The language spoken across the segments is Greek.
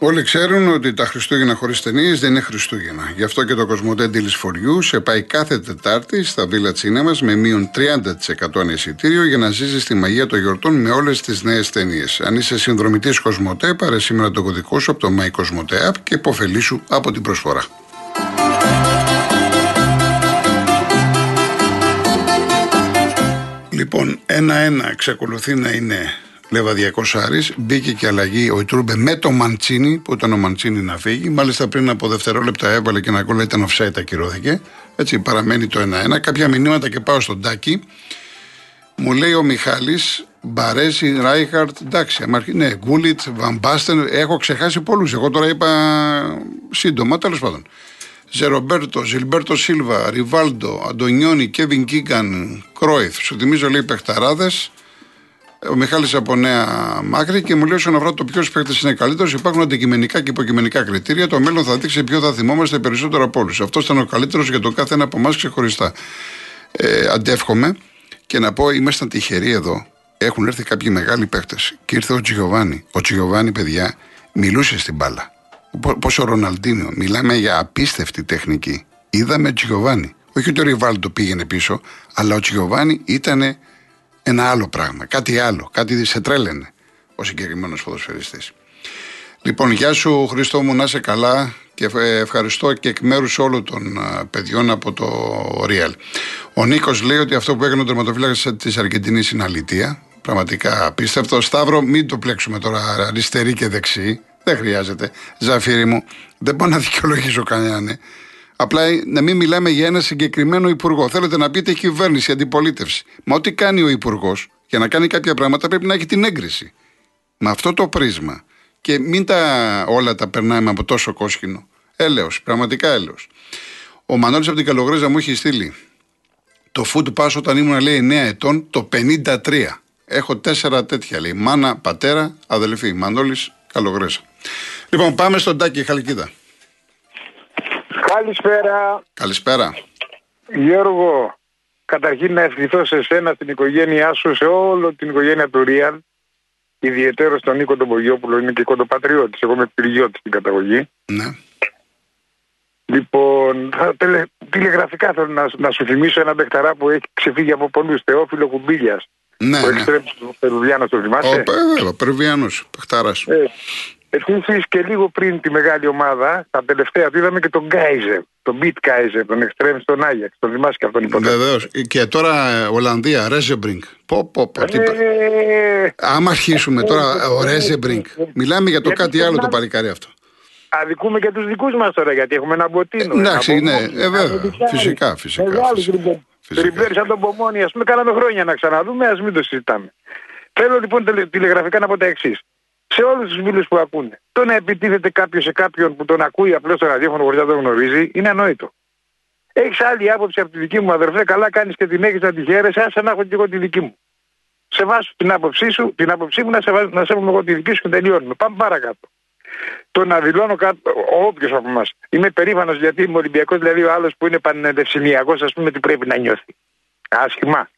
Όλοι ξέρουν ότι τα Χριστούγεννα χωρίς ταινίες δεν είναι Χριστούγεννα. Γι' αυτό και το Κοσμοτέ Deals for You σε πάει κάθε Τετάρτη στα Villa Cinema με μείον 30% ανεσιτήριο για να ζήσεις τη μαγεία των γιορτών με όλες τις νέες ταινίες. Αν είσαι συνδρομητής Κοσμοτέ, πάρε σήμερα το κωδικό σου από το My Cosmote App και υποφελήσου από την προσφορά. Λοιπόν, ένα-ένα εξακολουθεί να είναι Λεβαδιακό Άρης. Μπήκε και αλλαγή ο Ιτούρμπε με το Μαντσίνη, που ήταν ο Μαντσίνη να φύγει. Μάλιστα πριν από δευτερόλεπτα έβαλε και ένα γκολ, ήταν offside, ακυρώθηκε. Έτσι παραμένει το 1-1. Κάποια μηνύματα και πάω στον Τάκη. Μου λέει ο Μιχάλης, Μπαρέση, Ράικαρντ, εντάξει, ναι, Γκούλιτ, Βαν Μπάστεν, έχω ξεχάσει πολλούς. Εγώ τώρα είπα σύντομα, τέλος πάντων. Ζε Ρομπέρτο, Ζιλμπέρτο Σίλβα, Ριβάλντο, Αντωνιόνι, Κέβιν Κίγκαν, Κρόιφ. Σου θυμίζω λέει παιχταράδε. Ο Μιχάλης από Νέα Μάκρη και μου λέει όσον αφορά το ποιος παίκτης είναι καλύτερος, υπάρχουν αντικειμενικά και υποκειμενικά κριτήρια. Το μέλλον θα δείξει ποιο θα θυμόμαστε περισσότερο από όλους. Αυτός ήταν ο καλύτερος για τον κάθε ένα από εμάς ξεχωριστά. Ε, αντεύχομαι και να πω, ήμασταν τυχεροί εδώ. Έχουν έρθει κάποιοι μεγάλοι παίκτες και ήρθε ο Τζιοβάνι. Ο Τζιοβάνι, παιδιά, μιλούσε στην μπάλα. Πώ ο Ροναλντίνο. Μιλάμε για απίστευτη τεχνική. Είδαμε Τζιοβάνι. Όχι ότι ο Ριβάλτο πήγαινε πίσω, αλλά ο Τζιοβάνι ήταν ένα άλλο πράγμα. Κάτι άλλο. Κάτι σε τρέλαινε ο συγκεκριμένος ποδοσφαιριστής. Λοιπόν, γεια σου Χριστό μου, να είσαι καλά και ευχαριστώ και εκ μέρους όλων των παιδιών από το Real. Ο Νίκος λέει ότι αυτό που έκανε ο τερματοφύλακας της Αργεντινής είναι αλήθεια. Πραγματικά απίστευτο. Σταύρο, μην το πλέξουμε τώρα αριστερή και δεξί. Δεν χρειάζεται. Ζαφύρι μου, δεν πάω να δικαιολογήσω κανέναν. Ε. Απλά να μην μιλάμε για ένα συγκεκριμένο υπουργό. Θέλετε να πείτε κυβέρνηση, αντιπολίτευση. Μα ό,τι κάνει ο υπουργός για να κάνει κάποια πράγματα πρέπει να έχει την έγκριση. Με αυτό το πρίσμα. Και μην τα όλα τα περνάμε από τόσο κόσκινο. Έλεος, πραγματικά έλεος. Ο Μανώλης από την Καλογρέζα μου έχει στείλει το food pass όταν ήμουν λέει 9 ετών το 53. Έχω τέσσερα τέτοια λέει. Μάνα, πατέρα, αδελφή. Μανώλης, Καλογρέζα. Λοιπόν, πάμε στον Τάκη Χαλκίδα. Καλησπέρα. Καλησπέρα. Γιώργο, καταρχήν να ευχηθώ σε σένα, στην οικογένειά σου, σε όλη την οικογένεια του Ρίαν, ιδιαίτερο στον Νίκο τον Πογιόπουλο, είναι και κοντοπατριώτης, εγώ είμαι πυργιώτης στην καταγωγή. Ναι. Λοιπόν, τελε, τηλεγραφικά θέλω να, να σου θυμίσω ένα παιχταρά που έχει ξεφύγει από πολλούς, Θεόφιλο Κουμπίλιας. Ναι, ο ναι. ο Περουβιάνος το θυμάσαι; Ο, ο Περουβιάνος, παιχταράς. Ε, Επίση και λίγο πριν τη μεγάλη ομάδα, τα τελευταία του είδαμε και τον Γκάιζερ, τον Μπιτ Γκάιζερ, τον Εκστρέμ στον Άγιαξ. Τον θυμάσαι και αυτόν υποτίθεται. Βεβαίως. Και τώρα ε, Ολλανδία, Ρέζεμπρινγκ. Πω, πω, πω. τι πα- Ε, Άμα αρχίσουμε τώρα, ο Ρέζεμπρινγκ. Μιλάμε για το Γιατί κάτι άλλο το να- παλικάρι αυτό. αδικούμε και τους δικούς μας τώρα, γιατί έχουμε ένα μποτίνο. Ε, εντάξει, ένα ναι, Μπομόνι, ε, ένα βέβαια. Μποτιτσάρι. Φυσικά, φυσικά, Μεγάλο φυσικά. τριμπλέρ. Φυσικά. Τριμπλέρ σαν τον Πομόνι, ας πούμε, κάναμε χρόνια να ξαναδούμε, ας μην το συζητάμε. Θέλω λοιπόν τελε- τηλεγραφικά να πω τα εξής. Σε όλους τους φίλους που ακούνε, το να επιτίθεται κάποιος σε κάποιον που τον ακούει απλώς στο ραδιόφωνο χωρίς να τον γνωρίζει είναι ανόητο. Έχεις άλλη άποψη από τη δική μου αδερφέ, καλά κάνεις και την έχεις να τη χαίρεσαι, άσε να έχω και εγώ τη δική μου. Σε βάσω την άποψή σου, την άποψή μου να, σε, να σέβομαι εγώ τη δική σου και τελειώνουμε. Πάμε παρακάτω. Το να δηλώνω κάτω, όποιος από εμάς. Είμαι περήφανος γιατί είμαι Ολυμπιακός, δηλαδή ο άλλος που είναι πανεδευσυνιακό, ας πούμε, τι πρέπει να νιώθει. Άσχημα.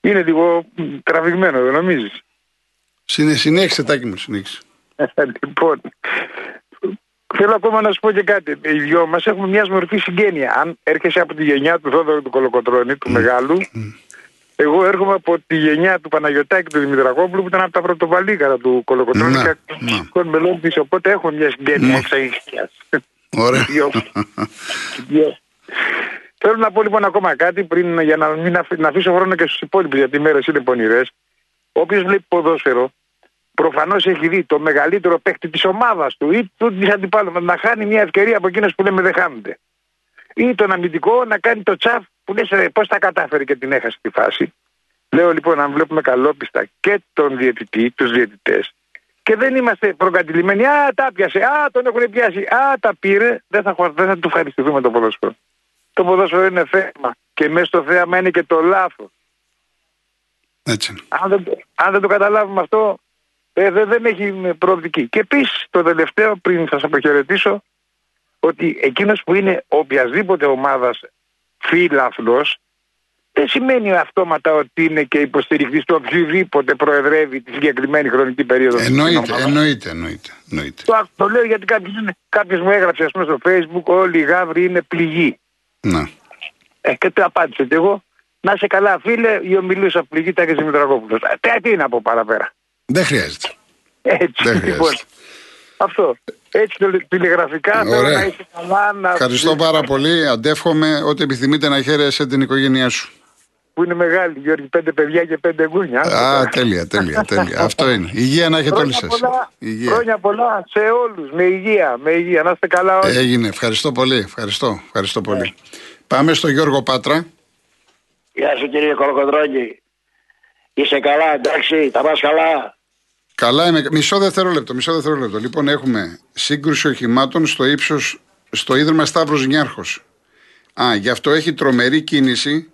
Είναι λίγο μ, τραβηγμένο, δεν νομίζεις; Συνέ- Συνέχισε, τάκι μου, συνέχισε. λοιπόν, θέλω ακόμα να σου πω και κάτι. Οι δυο μας έχουμε μια μορφή συγγένεια. Αν έρχεσαι από τη γενιά του Θόδωρου του Κολοκοτρώνη, του Μεγάλου, εγώ έρχομαι από τη γενιά του Παναγιωτάκη του Δημητρακόπουλου που ήταν από τα πρωτοβαλίκαρα του Κολοκοτρώνη Ναι, και ναι. των μελών της. Οπότε έχω μια συγγένεια εξαγγελία. Ωραία. Δυο. Δυο. Θέλω να πω λοιπόν ακόμα κάτι πριν για να μην αφ- να αφήσω χρόνο και στους υπόλοιπους γιατί οι μέρες είναι πονηρές. Όποιος βλέπει ποδόσφαιρο, προφανώς έχει δει το μεγαλύτερο παίκτη της ομάδας του ή του της αντιπάλου να χάνει μια ευκαιρία από εκείνες που λέμε δεν χάνονται. Ή τον αμυντικό να κάνει το τσαφ που λες πώς τα κατάφερε και την έχασε τη φάση. Λέω λοιπόν, αν βλέπουμε καλόπιστα και τον διαιτητή, τους διαιτητές, και δεν είμαστε προκατηλημένοι, Α, τα πιάσε, Α, τον έχουν πιάσει, Α, τα πήρε, δεν θα, χω- δεν θα του ευχαριστηθούμε το ποδόσφαιρο. Το ποδόσφαιρο είναι θέμα και μέσα στο θέαμα είναι και το λάθος. Έτσι είναι. Αν δεν, το- αν δεν το καταλάβουμε αυτό, ε, δεν, δεν έχει προοπτική. Και επίσης το τελευταίο, πριν σας αποχαιρετήσω, ότι εκείνος που είναι οποιασδήποτε ομάδας φίλαθλο, δεν σημαίνει αυτόματα ότι είναι και υποστηρικτής του οποιοδήποτε προεδρεύει τη συγκεκριμένη χρονική περίοδο. Εννοείται, εννοείται, εννοείται. εννοείται. Το, το λέω γιατί κάποιος μου έγραψε ας πούμε, στο facebook όλοι οι γάβροι είναι πληγοί. Να. Ε, και το απάντησε και εγώ. Να σε καλά, φίλε, η ομιλούσα πληγή τα και Δημητρακόπουλος. Ε, τι να πω παραπέρα. Δεν χρειάζεται. Έτσι, Δεν λοιπόν. χρειάζεται. Αυτό. Έτσι τηλεγραφικά θέλω να είσαι καλά. Να... Ευχαριστώ πάρα πολύ. Αντεύχομαι ότι επιθυμείτε να χαίρεσαι την οικογένειά σου. Που είναι μεγάλη, Γιώργη, πέντε παιδιά και πέντε γκούνια. Α, τέλεια, τέλεια, τέλεια. Αυτό είναι. Υγεία να έχετε όλοι σας. Χρόνια πολλά σε όλους. Με υγεία, με υγεία. Να είστε καλά όλοι. Έγινε. Ευχαριστώ πολύ. Ευχαριστώ, ευχαριστώ πολύ. Πάμε στο Γιώργο Πάτρα. Γεια σου κύριε Κολοκοντρόνη. Είσαι καλά, εντάξει, τα πας καλά. Καλά είμαι. Μισό δευτερόλεπτο, μισό δευτερόλεπτο. Λοιπόν, έχουμε σύγκρουση οχημάτων στο ύψος, στο ίδρυμα Σταύρος Νιάρχος. Α, γι' αυτό έχει τρομερή κίνηση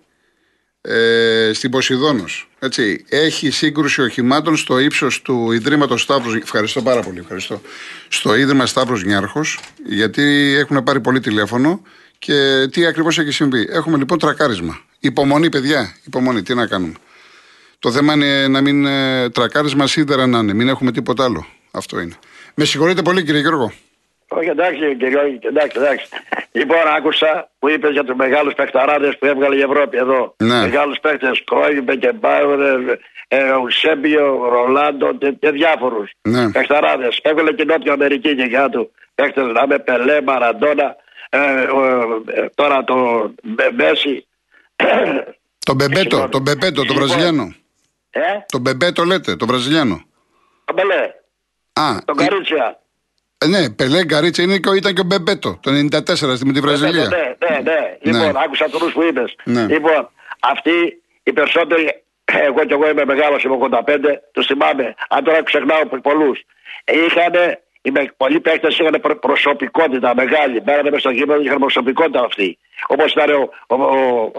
ε, στην Ποσειδόνος. Έτσι. Έχει σύγκρουση οχημάτων στο ύψος του Ιδρύματος Σταύρος. Ευχαριστώ πάρα πολύ. Ευχαριστώ. Στο ίδρυμα Σταύρος Νιάρχος, γιατί έχουν πάρει πολύ τηλέφωνο και τι ακριβώς έχει συμβεί. Έχουμε λοιπόν τρακάρισμα. Υπομονή, παιδιά. Υπομονή. Τι να κάνουμε. Το θέμα είναι να μην ε, τρακάρισμα σίδερα να είναι. Μην έχουμε τίποτα άλλο. Αυτό είναι. Με συγχωρείτε πολύ, κύριε Γιώργο. Όχι, εντάξει, κύριε, εντάξει, εντάξει. Λοιπόν, άκουσα που είπες για τους μεγάλους παιχταράδες που έβγαλε η Ευρώπη εδώ. Ναι. Μεγάλους παίχτες, Κρόιφ, Μπεκενμπάουερ, ε, Ουσέμπιο, Ρονάλντο και, και διάφορους Ναι. παιχταράδες. Έβγαλε και Νότια Αμερική και κάτω. Παίχτες να με Πελέ, Μαραντόνα, ε, ε, τώρα το Μπε- Μέσι. Τον Μπεμπέτο, τον Μπεμπέτο, τον Λοιπόν. Βραζιλιάνο. Ε, Τον Μπεμπέτο λέτε, τον Βραζιλιάνο. το Πελέ, Α, τον ε, Καρίτσια. ε, ναι, Πελέ Γκαρίτσα είναι και, ο- ήταν και ο Μπεμπέτο το 94 στη- με τη Βραζιλία. Ναι, ναι, ναι. Λοιπόν, άκουσα του που είπες. Ναι. Λοιπόν, αυτοί οι περισσότεροι, εγώ κι εγώ είμαι μεγάλος, είμαι 85, τους θυμάμαι. Αν τώρα ξεχνάω πολλούς. Είχαν, πολλοί παίκτες είχαν προ- προσωπικότητα μεγάλη. Μπαίνανε μέσα στο γήπεδο και είχαν προσωπικότητα αυτοί. Όπως ήταν ο, ο, ο,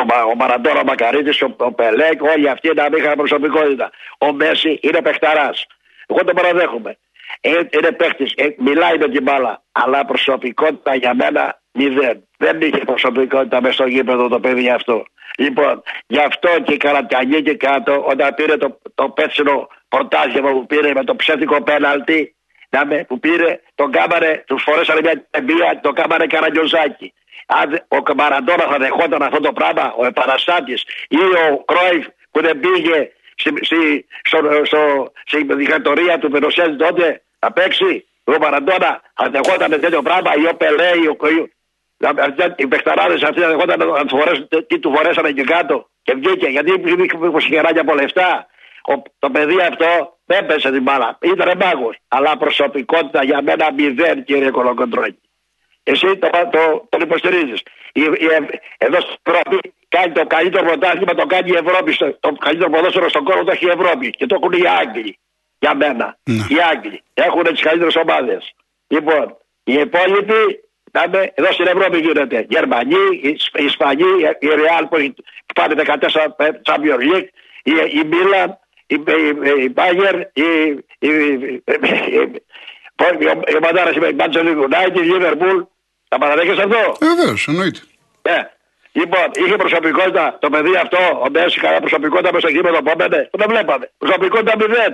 ο, Μα- ο Μαραντόνα, ο Μακαρίτης, ο, ο Πελέκ, όλοι αυτοί να μην είχαν προσωπικότητα. Ο Μέση είναι παιχταράς. Εγώ τον παραδέχομαι. Ε, είναι παίχτης, μιλάει με την μπάλα. Αλλά προσωπικότητα για μένα μηδέν. Δεν είχε προσωπικότητα μέσα στο γήπεδο το παιδί αυτό. Λοιπόν, γι' αυτό και η Καρατιανή και κάτω, όταν πήρε το, το πέτσινο πρωτάθλημα που πήρε με το ψεύτικο πέναλτι, να με, που πήρε, τον κάμαρε, τους φορέσανε μια τεμπία, τον κάμαρε καραγκιόζάκι. Αν δε- ο Μαραντόνα θα δεχόταν αυτό το πράγμα, ο επαναστάτης ή ο Κρόιφ που δεν πήγε στη, στη, στο, στο, στη δικτατορία του Πενοσέλ τότε να παίξει, ο Μαραντόνα θα δεχόταν τέτοιο πράγμα ή ο Πελέ ή ο ή- να- αυτοί- οι παιχταράδες αυτοί θα δεχόταν να τους φορέσουν τι του φορέσανε και κάτω και βγήκε γιατί είχε συγχεράκια από λεφτά. Ο, το παιδί αυτό δεν πέσε την μπάλα. Ήταν μάγος. Αλλά προσωπικότητα για μένα μηδέν κύριε Κολοκοντρόνη. Εσύ το, το, τον υποστηρίζει. Εδώ στην Ευρώπη κάνει το καλύτερο πρωτάθλημα, το κάνει η Ευρώπη. στο- Το καλύτερο ποδόσφαιρο στον κόσμο το έχει η Ευρώπη. Και το έχουν οι Άγγλοι. Για μένα. Ναι. Οι Άγγλοι έχουν τι καλύτερε ομάδε. Λοιπόν, οι υπόλοιποι να είναι- εδώ στην Ευρώπη γίνεται. Γερμανοί, οι Ισ- οι Ισπανοί, η Real που έχει που πάνε 14 Champions League, η, η Milan, η, η, η Bayern, η, η, η, η ομαδάρα η Manchester United, η Liverpool. Τα παραδέχεσαι αυτό; Βεβαίως, εννοείται. Ναι. Λοιπόν, είχε προσωπικότητα το παιδί αυτό, ο Μέση, καλά προσωπικότητα μέσα στο γήπεδο που έμπαινε. Το δεν βλέπαμε. Προσωπικότητα μηδέν.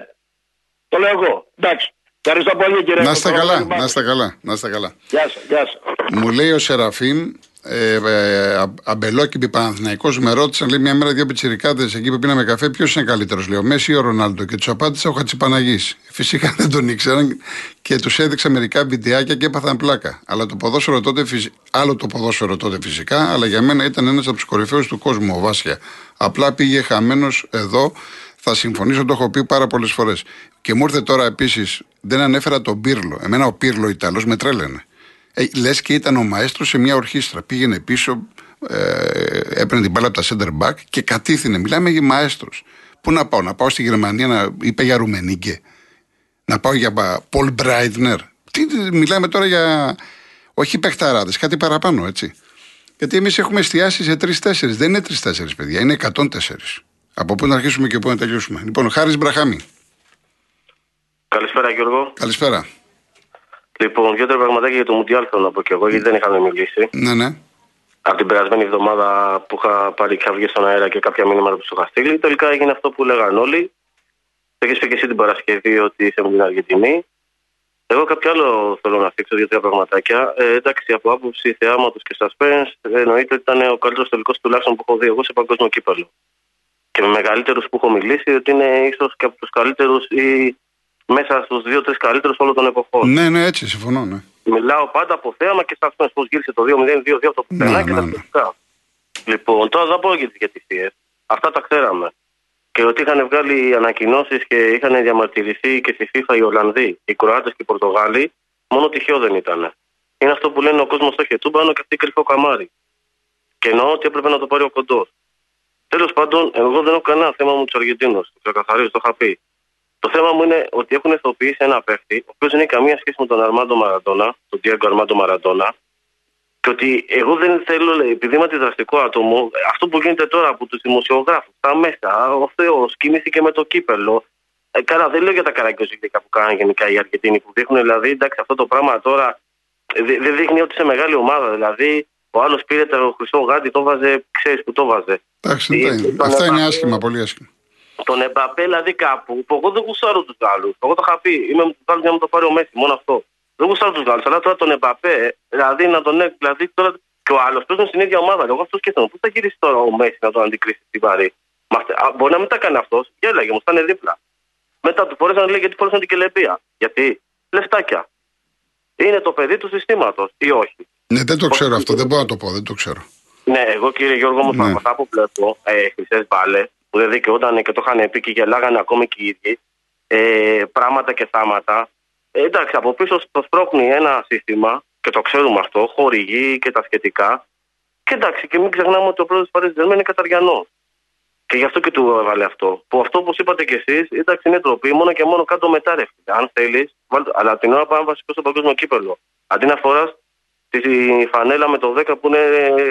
Το λέω εγώ. Εντάξει. Ευχαριστώ πολύ κύριε Να είστε καλά, Κολοκοντρόνη. να είστε καλά, να είστε καλά. Γεια σας, γεια σας. Μου λέει ο Σεραφείμ, ε, ε, α- αμπελόκηπη Παναθυναϊκό, με ρώτησαν λέει, μια μέρα δύο πιτσιρικάδες εκεί που πίναμε καφέ, ποιος είναι καλύτερος, λέει, ο Μέση ή ο Ρονάλντο; Και τους απάντησα ο Χατσιπαναγής. Φυσικά δεν τον ήξεραν και τους έδειξα μερικά βιντεάκια και έπαθαν πλάκα. Αλλά το ποδόσφαιρο τότε, φυσ- άλλο το ποδόσφαιρο τότε φυσικά, αλλά για μένα ήταν ένας από τους κορυφαίους του κόσμου, ο Βάσια. Απλά πήγε χαμένος εδώ. Θα συμφωνήσω, το έχω πει πάρα πολλές φορές. Και μου ήρθε τώρα επίσης, δεν ανέφερα τον Πύρλο. Εμένα ο Πύρλο Ιταλός με τρέλαινε. Ε, Λες και ήταν ο μαέστρος σε μια ορχήστρα. Πήγαινε πίσω, ε, έπαιρνε την μπάλα από τα center back και κατήθυνε. Μιλάμε για μαέστρος. Πού να πάω, να πάω στη Γερμανία, να είπε για Ρουμενίγκε, να πάω για Πολ Μπράιντνερ. Τι, μιλάμε τώρα για. Όχι παιχταράδες, κάτι παραπάνω, έτσι. Γιατί εμείς έχουμε εστιάσει σε τρει-τέσσερι. Δεν είναι τρει-τέσσερι, παιδιά, είναι 104. Από πού να αρχίσουμε και πού να τελειώσουμε. Λοιπόν, Χάρης Μπραχάμι. Καλησπέρα Γιώργο. Καλησπέρα. Λοιπόν, δύο-τρία πραγματάκια για το Μουντιάλ θέλω να πω και εγώ, γιατί δεν είχαμε μιλήσει. Ναι, ναι. από την περασμένη εβδομάδα που είχα πάρει και βγει στον αέρα και κάποια μήνυματα που σου είχα στείλει. Τελικά έγινε αυτό που λέγαν όλοι. Το έχεις πει και εσύ την Παρασκευή ότι είσαι με την Αργεντινή. Εγώ κάποιο άλλο θέλω να θίξω δύο-τρία πραγματάκια. Ε, εντάξει, από άποψη θεάματος και suspense, εννοείται ότι ήταν ο καλύτερος τελικός τουλάχιστον που έχω δει εγώ σε παγκόσμιο κύπελο. Και με μεγαλύτερους που έχω μιλήσει, ότι είναι ίσως και από τους καλύτερους ή μέσα στους δύο-τρει καλύτερους όλων των εποχών. Ναι, ναι, έτσι συμφωνώ. Ναι. Μιλάω πάντα από θέαμα και suspense. Πώς γύρισε το 2-0-2-2 το πουθενά Ναι, και ναι, τα ναι. σχετικά. Λοιπόν, τώρα δεν πω για τις διαιτησίε. Αυτά τα ξέραμε. Και ότι είχαν βγάλει ανακοινώσεις και είχαν διαμαρτυρηθεί και στη FIFA οι Ολλανδοί, οι Κροάτες και οι Πορτογάλοι, μόνο τυχαίο δεν ήταν. Είναι αυτό που λένε ο κόσμος στο χετούμπανο και αυτή κρυφό καμάρι. Και εννοώ ότι έπρεπε να το πάρει ο κοντός. Τέλος πάντων, εγώ δεν έχω κανένα θέμα με τους Αργεντίνους. Το ξεκαθαρίζω, το είχα πει. Το θέμα μου είναι ότι έχουν ηθοποιήσει ένα παίχτη, ο οποίος δεν έχει καμία σχέση με τον Αρμάντο Μαραντόνα, τον Diego Αρμάντο Μαραντόνα, και ότι εγώ δεν θέλω, λέει, επειδή είμαι αντιδραστικό άτομο, αυτό που γίνεται τώρα από τους δημοσιογράφους, τα μέσα, ο Θεός κινήθηκε με το κύπελο. Ε, καλά, δεν λέω για τα καραγκιόζικα που κάνουν γενικά οι Αργεντίνοι που δείχνουν, δηλαδή, εντάξει, αυτό το πράγμα τώρα ε, δε- δεν δείχνει ότι σε μεγάλη ομάδα. Δηλαδή, ο άλλος πήρε το χρυσό γάντι, το βάζε, ξέρεις που το βάζε. Εντάξει, Ε, αυτά είναι. τον Αυτά είναι Εμπαπέ- άσχημα, πολύ άσχημα. Τον Εμπαπέ, δηλαδή κάπου, που εγώ δεν γουστάρω τους Γάλλους. Εγώ το είχα πει, είμαι με του Γάλλου για να μου το πάρει ο Μέση, μόνο αυτό. Δεν γουστάρω τους Γάλλους. Αλλά τώρα τον Εμπαπέ, δηλαδή να τον έ- δηλαδή τώρα και ο άλλος παίζουν στην ίδια ομάδα. Εγώ αυτό σκέφτομαι. Πώ θα γυρίσει τώρα ο Μέση να τον αντικρίσει στην Παρή. Μα στε- α, Μπορεί να μην τα κάνει αυτός. Γέλαγε, μου στάνε δίπλα. Μετά του φορέσαν λέει γιατί φορέσαν την κελεπία. Γιατί λεφτάκια. Είναι το παιδί του συστήματος ή όχι; Ναι, δεν το ξέρω αυτό, δεν μπορώ να το πω, δεν το ξέρω. Ναι, εγώ κύριε Γιώργο μου, Ναι. από αυτά που βλέπω, ε, χρυσές μπάλες, που δεν δικαιούταν και το είχαν πει και γελάγανε ακόμη και οι ίδιοι, ε, πράγματα και θάματα. Ε, εντάξει, από πίσω το σπρώχνει ένα σύστημα και το ξέρουμε αυτό, χορηγεί και τα σχετικά. Και εντάξει, και μην ξεχνάμε ότι ο πρόεδρος της Παρίσι είναι Καταριανός. Και γι' αυτό και του έβαλε αυτό. Που αυτό, όπω είπατε κι εσείς, εντάξει, είναι ντροπή μόνο και μόνο κάτω μετά, ρε φίλε. Αν θέλεις, αλλά την ώρα πάμε βασικό στο παγκόσμιο κύπελο. Αντί να φοράς τη φανέλα με το 10 που είναι,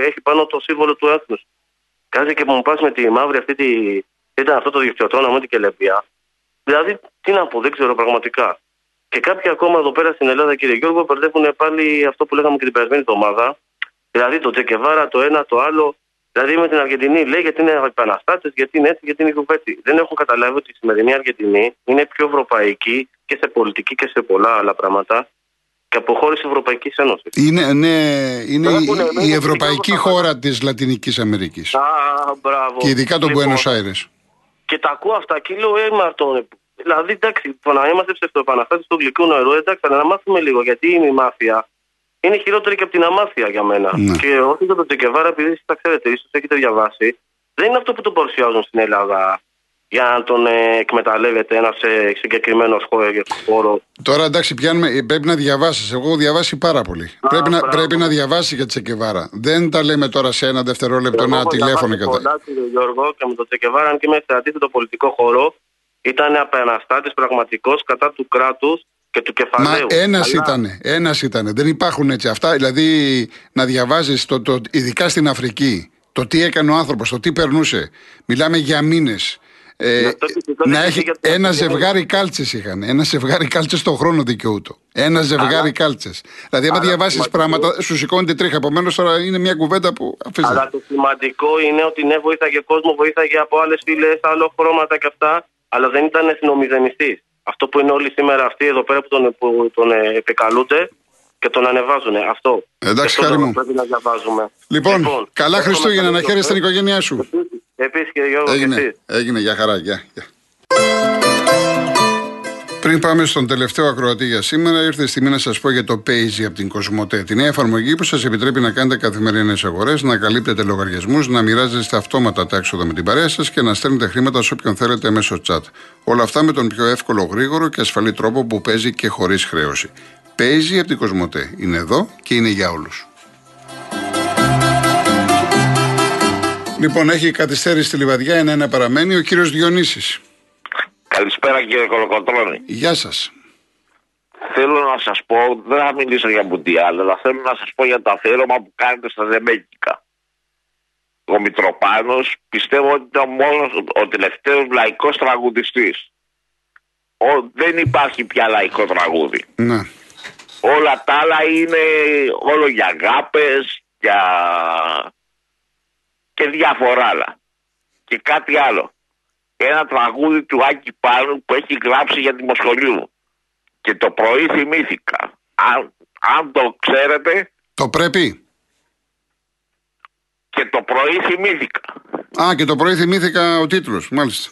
έχει πάνω το σύμβολο του έθνους. Κάτσε και που μου πας με τη μαύρη αυτή τη. Ήταν αυτό το δικτυοτρόνα με την κελεπία. Δηλαδή, τι να πω, δεν ξέρω πραγματικά. Και κάποιοι ακόμα εδώ πέρα στην Ελλάδα, κύριε Γιώργο, μπερδεύουν πάλι αυτό που λέγαμε και την περασμένη εβδομάδα. Δηλαδή το Τζεκεβάρα, το ένα, το άλλο. Δηλαδή με την Αργεντινή λέει γιατί είναι επαναστάτες, γιατί είναι έτσι, γιατί είναι κουβέτη. Δεν έχουν καταλάβει ότι η σημερινή Αργεντινή είναι πιο ευρωπαϊκή και σε πολιτική και σε πολλά άλλα πράγματα και από χώρε Ευρωπαϊκή Ένωση. Είναι, ναι, είναι Τώρα η, που είναι, η είναι ευρωπαϊκή το χώρα της Λατινικής Αμερικής. Α, μπράβο. Και ειδικά τον Λοιπόν, Buenos Aires. Και τα ακούω αυτά και λέω, ε, Μαρτών, Δηλαδή, εντάξει, το να είμαστε ψευτοεπαναστάτε του γλυκού νερού, εντάξει, αλλά να μάθουμε λίγο γιατί είναι η μάφια. Είναι χειρότερη και από την αμάθεια για μένα. Ναι. Και όχι για τον Τσεκεβάρα, επειδή εσείς τα ξέρετε, ίσως έχετε διαβάσει, δεν είναι αυτό που τον παρουσιάζουν στην Ελλάδα για να τον ε, εκμεταλλεύεται ένας ε, συγκεκριμένος χώρο. Τώρα εντάξει, πιάνουμε, ε, πρέπει να διαβάσεις. Εγώ έχω διαβάσει πάρα πολύ. πρέπει, να, μπράβο. πρέπει να διαβάσει για Τσεκεβάρα. Δεν τα λέμε τώρα σε ένα δευτερόλεπτο, ένα Εγώ τηλέφωνο διαβάζω και τα. πολλά, κύριε Γιώργο, και με τον Τσεκεβάρα, αν και είμαι σε αντίθετο πολιτικό χώρο, ήταν απεναστάτη πραγματικός κατά του κράτους και του Μα κεφαλαίου. ένας Αλλά- ήτανε, ένας ήτανε. Δεν υπάρχουν έτσι αυτά. Δηλαδή να διαβάζεις, το, το, ειδικά στην Αφρική, το τι έκανε ο άνθρωπος, το τι περνούσε. Μιλάμε για μήνες. Ε, Γι' αυτό και τότε να και έχει για το- ένα ζευγάρι κάλτσες είχαν. Ένα ζευγάρι κάλτσες το χρόνο δικαιούτο. Ένα ζευγάρι κάλτσες. Δηλαδή, άμα Αλλά διαβάσεις σημαντικό- πράγματα, σου σηκώνεται τρίχα. Επομένως, τώρα είναι μια κουβέντα που αφήστε. Αλλά το σημαντικό είναι ότι ναι, βοήθαγε κόσμος, βοήθαγε από άλλες φυλέ, άλλο χρώματα και αυτά, αλλά δεν ήταν εθνομηδενιστή. Αυτό που είναι όλοι σήμερα αυτοί εδώ πέρα που τον, που τον ε, επικαλούνται και τον ανεβάζουν. Αυτό. Εντάξει, Και αυτό χάρη μου. Πρέπει να διαβάζουμε. Λοιπόν, καλά εύχομαι Χριστούγεννα, να καλό χαίρεσαι την Χριστούγεννα. οικογένειά σου. Επίσης, κύριε Γιώργο, και Έγινε, εσείς. έγινε, για χαρά, γεια. γεια. Πριν πάμε στον τελευταίο ακροατή για σήμερα, ήρθε η στιγμή να σας πω για το Paisy από την Κοσμοτέ. Τη νέα εφαρμογή που σας επιτρέπει να κάνετε καθημερινές αγορές, να καλύπτετε λογαριασμούς, να μοιράζεστε αυτόματα τα έξοδα με την παρέα σας και να στέλνετε χρήματα σε όποιον θέλετε μέσω chat. Όλα αυτά με τον πιο εύκολο, γρήγορο και ασφαλή τρόπο που παίζει και χωρίς χρέωση. Paisy από την Κοσμοτέ. Είναι εδώ και είναι για όλους. Λοιπόν, έχει καθυστέρηση στη λιβαδιά, ένα-ένα παραμένει ο κύριος Διονύσης. Καλησπέρα κύριε Κολοκοτρώνη. Γεια σας. Θέλω να σας πω, δεν θα μιλήσω για Μουντιάλ, αλλά θέλω να σας πω για το αφιέρωμα που κάνετε στα Ζεμπέκικα. Ο Μητροπάνος πιστεύω ότι ήταν μόνος ο τελευταίος λαϊκός τραγουδιστής. Ο, δεν υπάρχει πια λαϊκό τραγούδι. Ναι. Όλα τα άλλα είναι όλο για αγάπες, για... και διάφορα άλλα. Και κάτι άλλο. Ένα τραγούδι του Άκη Πάνου που έχει γράψει για τη Μοσχολίου. Και το πρωί θυμήθηκα. Αν, αν το ξέρετε, Το πρέπει. και το πρωί θυμήθηκα. Α, και το πρωί θυμήθηκα ο τίτλος, μάλιστα.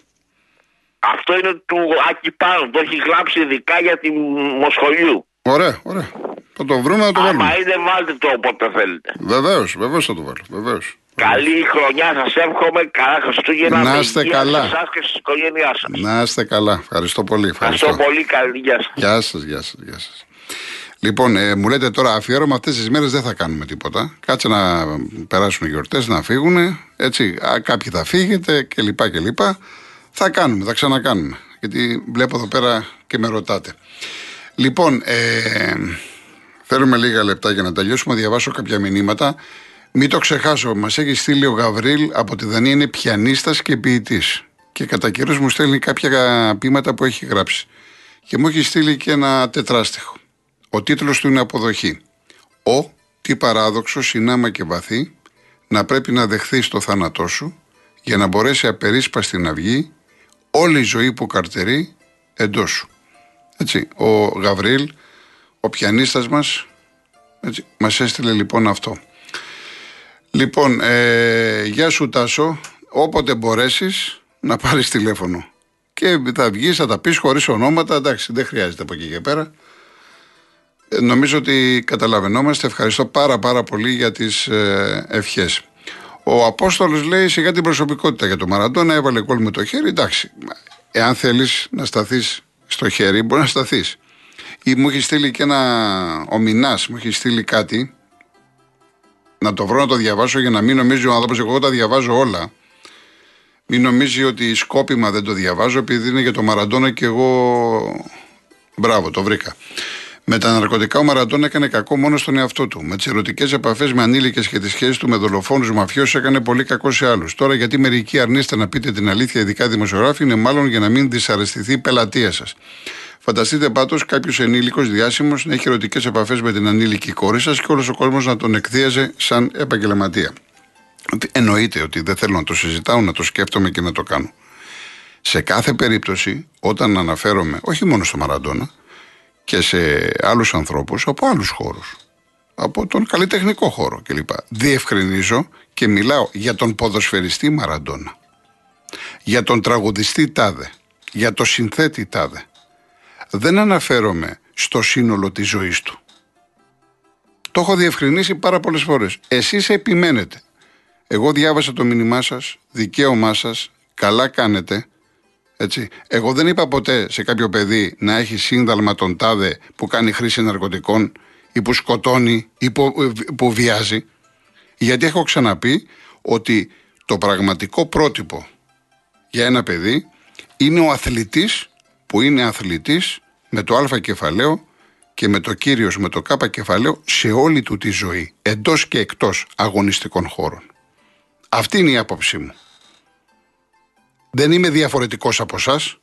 Αυτό είναι του Άκη Πάνου. Το έχει γράψει ειδικά για τη Μοσχολίου. Ωραία, ωραία. Θα το βρούμε να το βάλουμε. Άμα είναι, βάλτε το όποτε θέλετε. Βεβαίως, βεβαίως θα το βάλω. Βεβαίως. Καλή χρονιά σας εύχομαι. Καλά Χριστούγεννα. Να με είστε υγεία καλά. Σε εσάς και στην οικογένειά σας. Να είστε καλά. Ευχαριστώ πολύ. Ευχαριστώ Ευχαριστώ. πολύ. Καλή γεια σας. Γεια σας, γεια σας, γεια σας. Λοιπόν, ε, μου λέτε τώρα αφιέρωμα αυτές τις μέρες δεν θα κάνουμε τίποτα. Κάτσε να περάσουν οι γιορτές, να φύγουν. Έτσι, α, κάποιοι θα φύγετε κλπ. κλπ. Θα κάνουμε, θα ξανακάνουμε. Γιατί βλέπω εδώ πέρα και με ρωτάτε. Λοιπόν, ε, θέλουμε λίγα λεπτά για να τελειώσουμε. Να διαβάσω κάποια μηνύματα. Μην το ξεχάσω, μας έχει στείλει ο Γαβρίλ από τη Δανία, είναι πιανίστας και ποιητής. Και κατά καιρούς μου στέλνει κάποια ποίηματα που έχει γράψει. Και μου έχει στείλει και ένα τετράστιχο. Ο τίτλος του είναι Αποδοχή. Ο, τι παράδοξος, συνάμα και βαθύ, να πρέπει να δεχθείς το θάνατό σου, για να μπορέσει απερίσπαστη να βγει όλη η ζωή που καρτερεί εντός σου. Έτσι, ο Γαβρίλ, ο πιανίστας μας, έτσι, μας έστειλε λοιπόν αυτό. Λοιπόν, ε, γεια σου Τάσο, όποτε μπορέσεις να πάρεις τηλέφωνο. Και θα βγεις, θα τα πεις χωρίς ονόματα, εντάξει δεν χρειάζεται από εκεί και πέρα. Ε, νομίζω ότι καταλαβαίνόμαστε. Ευχαριστώ πάρα πάρα πολύ για τις ε, ευχές. Ο Απόστολος λέει σιγά την προσωπικότητα για το Μαραντόνα, έβαλε κόλ με το χέρι. Εντάξει, εάν θέλεις να σταθείς στο χέρι, μπορεί να σταθείς. Ή μου έχεις στείλει και ένα, ο Μινάς μου έχεις στείλει κάτι, να το βρω να το διαβάσω για να μην νομίζει ο άνθρωπος, εγώ τα διαβάζω όλα. Μην νομίζει ότι σκόπιμα δεν το διαβάζω επειδή είναι για το Μαραντόνα και εγώ. Μπράβο, το βρήκα. Με τα ναρκωτικά ο Μαραντόνα έκανε κακό μόνο στον εαυτό του. Με τις ερωτικές επαφές με ανήλικες και τις σχέσεις του με δολοφόνους μαφιώσου έκανε πολύ κακό σε άλλους. Τώρα, γιατί μερικοί αρνείστε να πείτε την αλήθεια, ειδικά δημοσιογράφοι, είναι μάλλον για να μην δυσαρεστηθεί η πελατεία σας. Φανταστείτε πάντως κάποιος ενήλικος διάσημος να έχει ερωτικές επαφές με την ανήλικη κόρη σας και όλος ο κόσμος να τον εκθίαζε σαν επαγγελματία. Ότι Εννοείται ότι δεν θέλω να το συζητάω, να το σκέφτομαι και να το κάνω. Σε κάθε περίπτωση, όταν αναφέρομαι όχι μόνο στο Μαραντόνα και σε άλλους ανθρώπους από άλλους χώρους, από τον καλλιτεχνικό χώρο κλπ. Διευκρινίζω και μιλάω για τον ποδοσφαιριστή Μαραντόνα, για τον τραγουδιστή Τάδε, για το συνθέτη Τάδε. Δεν αναφέρομαι στο σύνολο της ζωής του. Το έχω διευκρινίσει πάρα πολλές φορές. Εσείς επιμένετε. Εγώ διάβασα το μήνυμά σας, δικαίωμά σας, καλά κάνετε. Έτσι. Εγώ δεν είπα ποτέ σε κάποιο παιδί να έχει σύνδαλμα τον τάδε που κάνει χρήση ναρκωτικών ή που σκοτώνει ή που, που βιάζει. Γιατί έχω ξαναπεί ότι το πραγματικό πρότυπο για ένα παιδί είναι ο αθλητής που είναι αθλητής με το α κεφαλαίο και με το κύριος με το κ κεφαλαίο σε όλη του τη ζωή, εντός και εκτός αγωνιστικών χώρων. Αυτή είναι η άποψή μου. Δεν είμαι διαφορετικός από εσάς.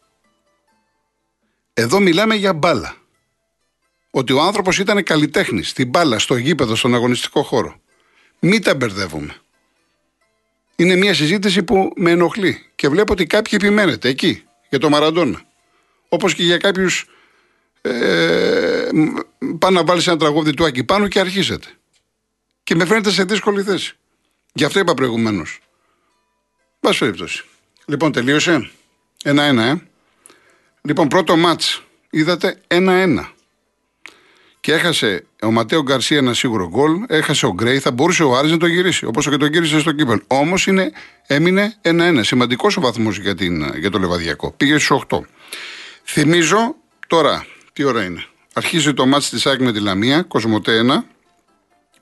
Εδώ μιλάμε για μπάλα. Ότι ο άνθρωπος ήταν καλλιτέχνης στην μπάλα, στο γήπεδο, στον αγωνιστικό χώρο. Μην τα μπερδεύουμε. Είναι μια συζήτηση που με ενοχλεί και βλέπω ότι κάποιοι επιμένετε εκεί, για το Μαραντόνα. Όπως και για κάποιους ε, πάνε να βάλεις ένα τραγούδι του Άκη πάνω και αρχίζετε. Και με φαίνεται σε δύσκολη θέση. Γι' αυτό είπα προηγουμένως. Πάση περιπτώσει. Λοιπόν, τελείωσε. Ένα-ένα, ε. Λοιπόν, πρώτο μάτς. Είδατε ένα-ένα. Και έχασε ο Ματέο Γκαρσία ένα σίγουρο γκολ. Έχασε ο Γκρέι. Θα μπορούσε ο Άρης να το γυρίσει. Όπως και το γύρισε στο κύπελ. Όμως έμεινε ένα-ένα. Σημαντικός ο βαθμός για, την- για το λεβαδιακό. Πήγε στους 8. Θυμίζω τώρα, τι ώρα είναι. Αρχίζει το μάτς της ΑΕΚ με τη Λαμία, Κοσμοτέ 1.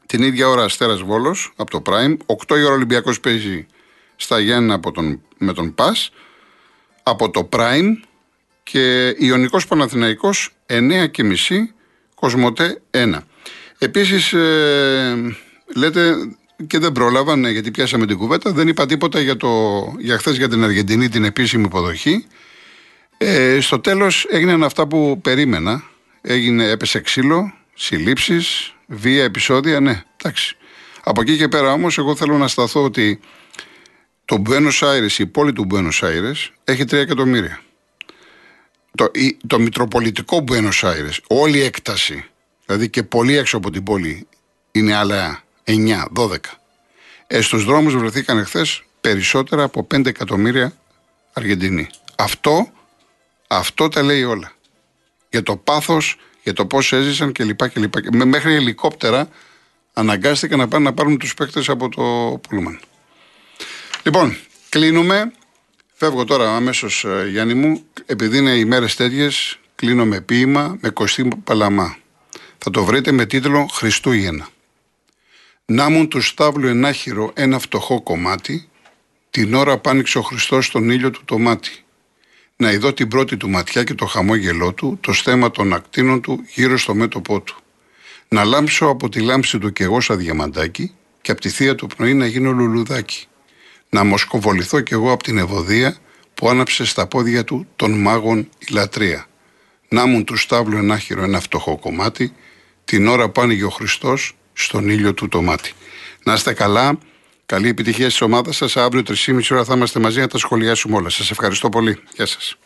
Την ίδια ώρα Αστέρας Βόλος από το Prime. 8 η ώρα Ολυμπιακός παίζει στα Γιάννα από τον, με τον ΠΑΣ. Από το Prime και Ιωνικός Παναθηναϊκός 9 και μισή Κοσμοτέ 1. Επίσης ε, λέτε και δεν πρόλαβα ναι, γιατί πιάσαμε την κουβέντα δεν είπα τίποτα για, το, για χθες για την Αργεντινή την επίσημη υποδοχή ε, στο τέλος έγιναν αυτά που περίμενα. Έγινε, έπεσε ξύλο, συλλήψεις, βία επεισόδια, ναι, εντάξει. Από εκεί και πέρα όμως, εγώ θέλω να σταθώ ότι το Buenos Aires, η πόλη του Buenos Aires, έχει 3 εκατομμύρια. Το, η, το Μητροπολιτικό Buenos Aires, όλη η έκταση, δηλαδή και πολύ έξω από την πόλη, είναι άλλα 9, 12. Ε, στους δρόμους βρεθήκαν εχθέ περισσότερα από 5 εκατομμύρια Αργεντινοί. Αυτό, αυτό τα λέει όλα. Για το πάθος, για το πώς έζησαν κλπ. κλπ. Μέχρι ελικόπτερα αναγκάστηκαν να πάνε να πάρουν τους παίκτες από το Πούλμαν. Λοιπόν, κλείνουμε. Φεύγω τώρα αμέσως, ε, Γιάννη μου. Επειδή είναι οι μέρες τέτοιες, κλείνω με ποίημα με Κωστή Παλαμά. Θα το βρείτε με τίτλο Χριστούγεννα. Να μου του στάβλου ενάχυρο ένα φτωχό κομμάτι, την ώρα πάνηξε ο Χριστός στον ήλιο του το μάτι. Να ειδώ την πρώτη του ματιά και το χαμόγελό του, το στέμα των ακτίνων του γύρω στο μέτωπό του. Να λάμψω από τη λάμψη του κι εγώ σαν διαμαντάκι και από τη θεία του πνοή να γίνω λουλουδάκι να μοσκοβοληθώ κι εγώ από την ευωδία που άναψε στα πόδια του των μάγων η λατρεία. Να μου του στάβλου ενάχυρο ένα φτωχό κομμάτι, την ώρα που άνοιγε ο Χριστός στον ήλιο του το μάτι. Να είστε καλά. Καλή επιτυχία στις ομάδα σας. Αύριο 3.30 ώρα θα είμαστε μαζί να τα σχολιάσουμε όλα. Σας ευχαριστώ πολύ. Γεια σας.